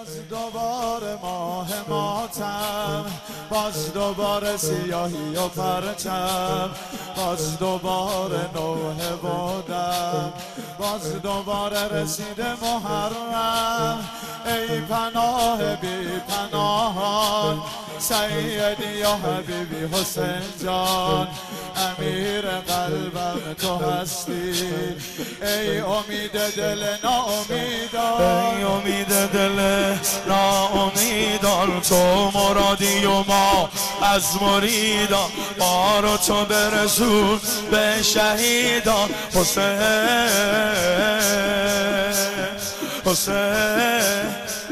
باز دوباره ماه ماتم. باز دوباره سیاهی و پرچم. باز دوباره نوه بودم باز دوباره رسیده محرم. ای پناه بی پناهان. سیدی یا حبیبی حسین جان امیر قلبم تو هستی. ای امید دل ناامیدان. ای امید دل ناامیدان تو مرادی و ما از مریدان ما رو تو برسون به شهیدان حسین حسین.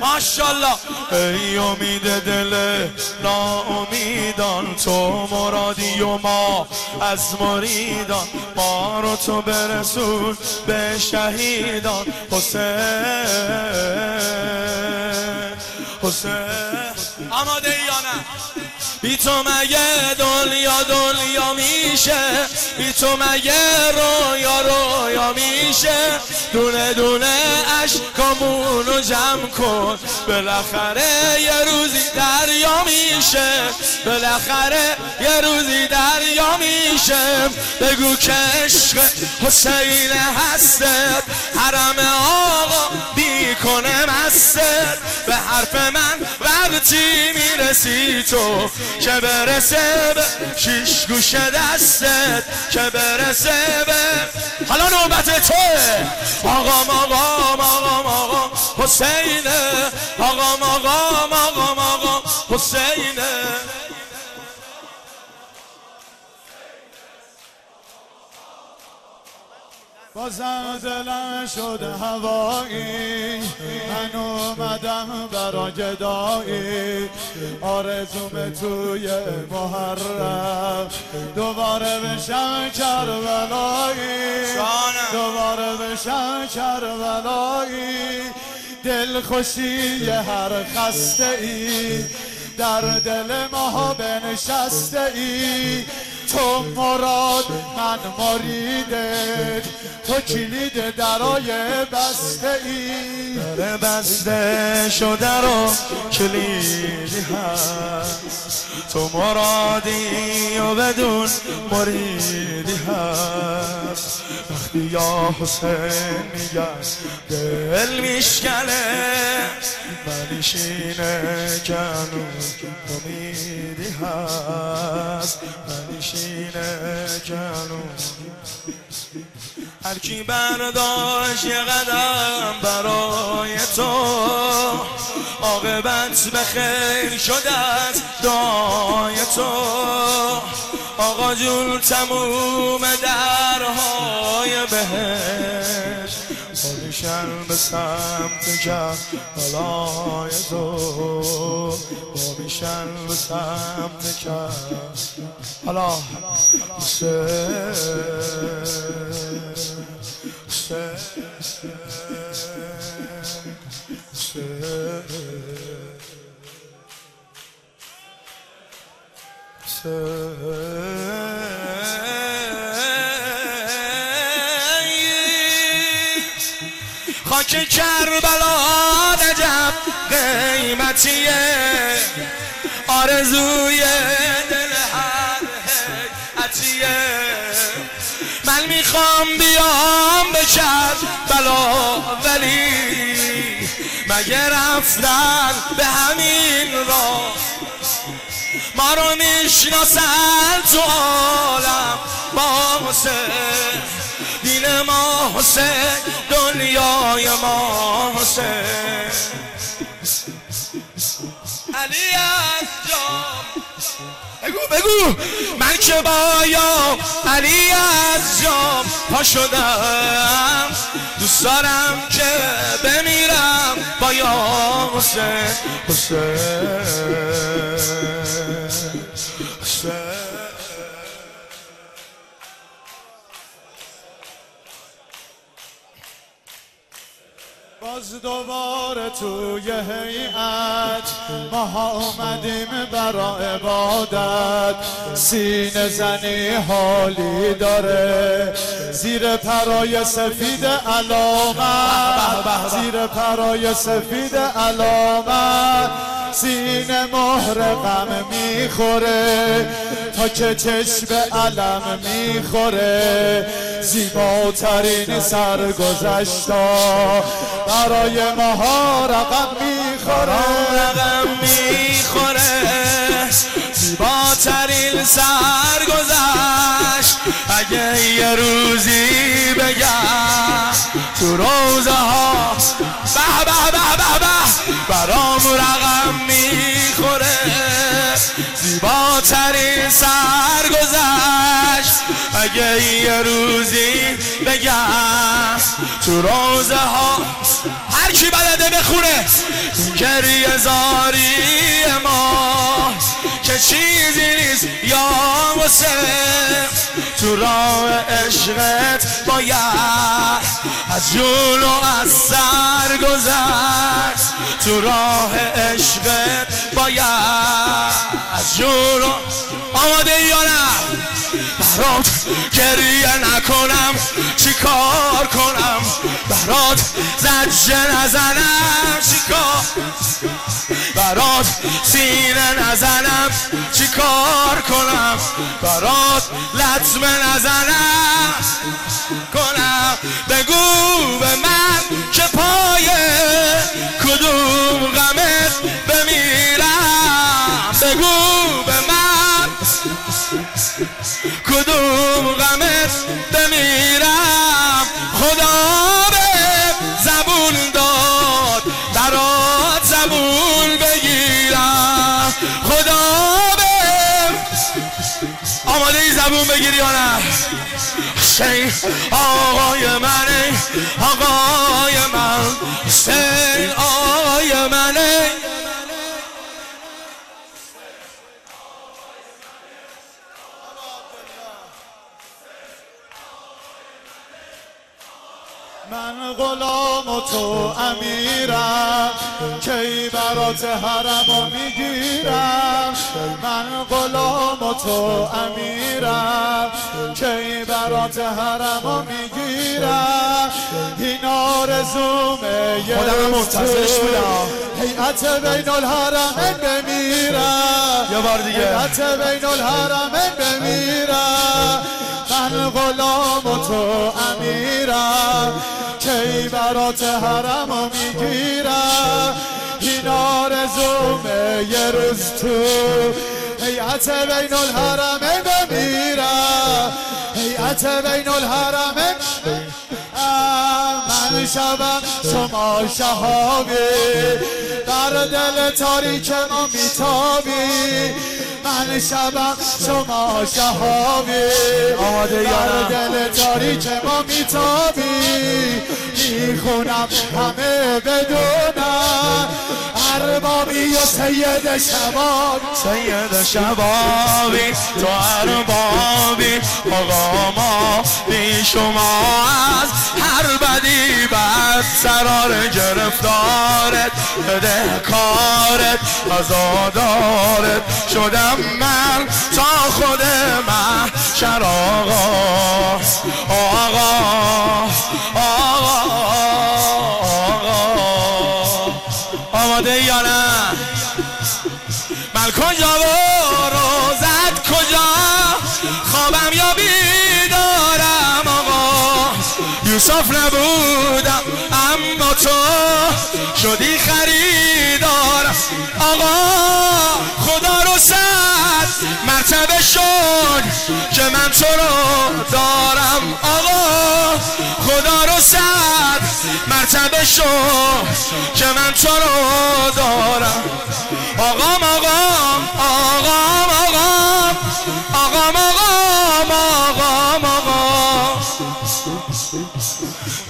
ماشالله ای امید دل ناامیدان تو مرادی و ما از مریدان ما رو تو برسون به شهیدان. حسین حسین. تو مگه دنیا دنیا میشه؟ بی تو مگه رویا رویا میشه؟ دونه دونه عشقامونو جمع کن. بالاخره یه روزی دریا میشه. بالاخره یه روزی دریا میشه. بگو که عشق حسین هستت حرم آقا بیکنه به حرف من وقتی می‌رسی تو که برسه به شیش گوش دستت که برسه به حالا نوبت توه آقا آقا آقا آقا حسینه. آقا آقا آقا آقا حسینه. بازم دلم شده هوایی. من اومدم برا گدایی. آرزوم توی محرم. دوباره بشم کربلایی. دوباره بشم کربلایی. دل خوشی هر خسته ای در دل ما بنشسته ای تو مراد من مریده تو کلید درای بسته ای. در بسته شده رو کلیدی هست. تو مرادی و بدون مریدی هست. یا حسین؟ میگن دل میشکله منشینه کنو امیدی هست. منشینه کنو. هر کی برداشت یه قدم برای تو عاقبت به خیر شده از دعای تو. آقا جون تموم درهای بهش میشن به سمت کربلای تو. با میشن به سمت کربلای حالا. حسین خاک کربلا نجب قیمتیه. آرزوی دل هر حیعتیه من می‌خوام بیام به بلا ولی مگه رفتن به همین راه ما رو می‌شناسن تو عالم. با حسین دین ما حسین دنیای ما حسین. علی بگو بگو. من که بایا علی از جام پا شدم. دوست دارم که بمیرم با یا حسین. حسین. دوباره توی هیئت. ما آمدیم برا عبادت. سینه زنی حالی داره. زیر پرای سفید علامت. زیر پرای سفید علامت. سینه مهر غم می‌خوره. تا که چشم علم می‌خوره. زیباترین سرگذشتا. برای ماها رقم می‌خوره. رقم می‌خوره. زیباترین سرگذشت. اگه یه روزی بگم تو روزه ها به به به به به برام رقم می‌خوره اگه یه روزی بگم تو روزه ها هر کی بلده بخونه. گریه زاری ما که چیزی نیست یا واسه. تو راه عشقت باید از جون و از سر گذشت. تو راه عشقت باید از جون و آماده یا نه؟ برات گریه نکنم چی کار کنم؟ برات زجه نزنم چی کار برات سینه نزنم چی کار کنم؟ برات لطمه نزنم کنم؟ بگو به من که پای کدوم غمت بمیرم. بگو به من کدوم غمت بمیرم؟ خدا به زبون داد برات زبون بگیرم. خدا به آماده ای زبون بگیری یا نه؟ آقای منه آقای غلام و تو امیرم. کی برات حرمو می‌گیرم؟ من غلام و تو امیرم. کی برات حرمو می‌گیرم؟ این آرزومه یه خودم منتظرش بودم. هیئت بین الحرمین بمیرم. یه بار دیگه. هیئت بین الحرمین بمیرم. من غلام و تو امیرم. کی برات حرمو می‌گیرم؟ این آرزومه یه روز تو. هیئت بین الحرمین بمیرم. هیئت بین الحرمین من شبم شما شهابی. بر دل تاریک ما میتابی. من شبم شما شهابی. آماده یا؟ دل تاریک ما میتابی. می‌خونم همه بدونم. اربابی و سید شباب. سید شبابی تو اربابی. آقا ما بی شما از هر بدی بد سرار گرفتارت بده کارت ازادارت شدم من تا خود من شر آقا. آقا آقا آماده یا نه؟ من کجا و روزت کجا؟ خوابم یا بیدارم آقا؟ یوسف نبودم اما تو شدی خریدارم. آقا. مرتبه شد که من تو رو دارم آقا. خدا رو صد مرتبه شد که من تو رو دارم. آقام آقام آقام آقام. آقام آقام.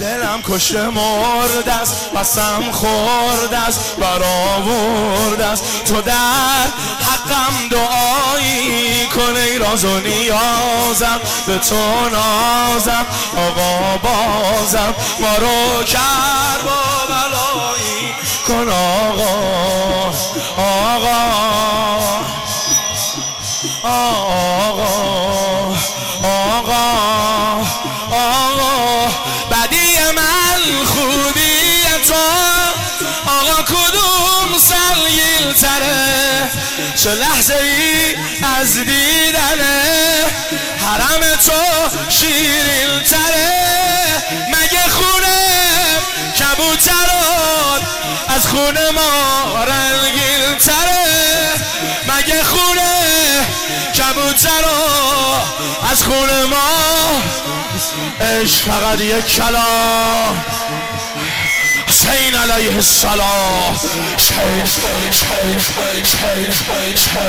دلم کش مرد است بسم خورد است برآورد است. تو در حقم دعایی کن ای راز و نیازم به تو نازم آقا بازم. ما رو کرد با بلایی کن آقا آقا. از دیدن حرم تو شیرین تره. مگه خونه کبوتران از خونه ما رنگین تره؟ مگه خونه کبوتران از خونه ما؟ عشق فقط یک کلام. عليه الصلاة change, change, change,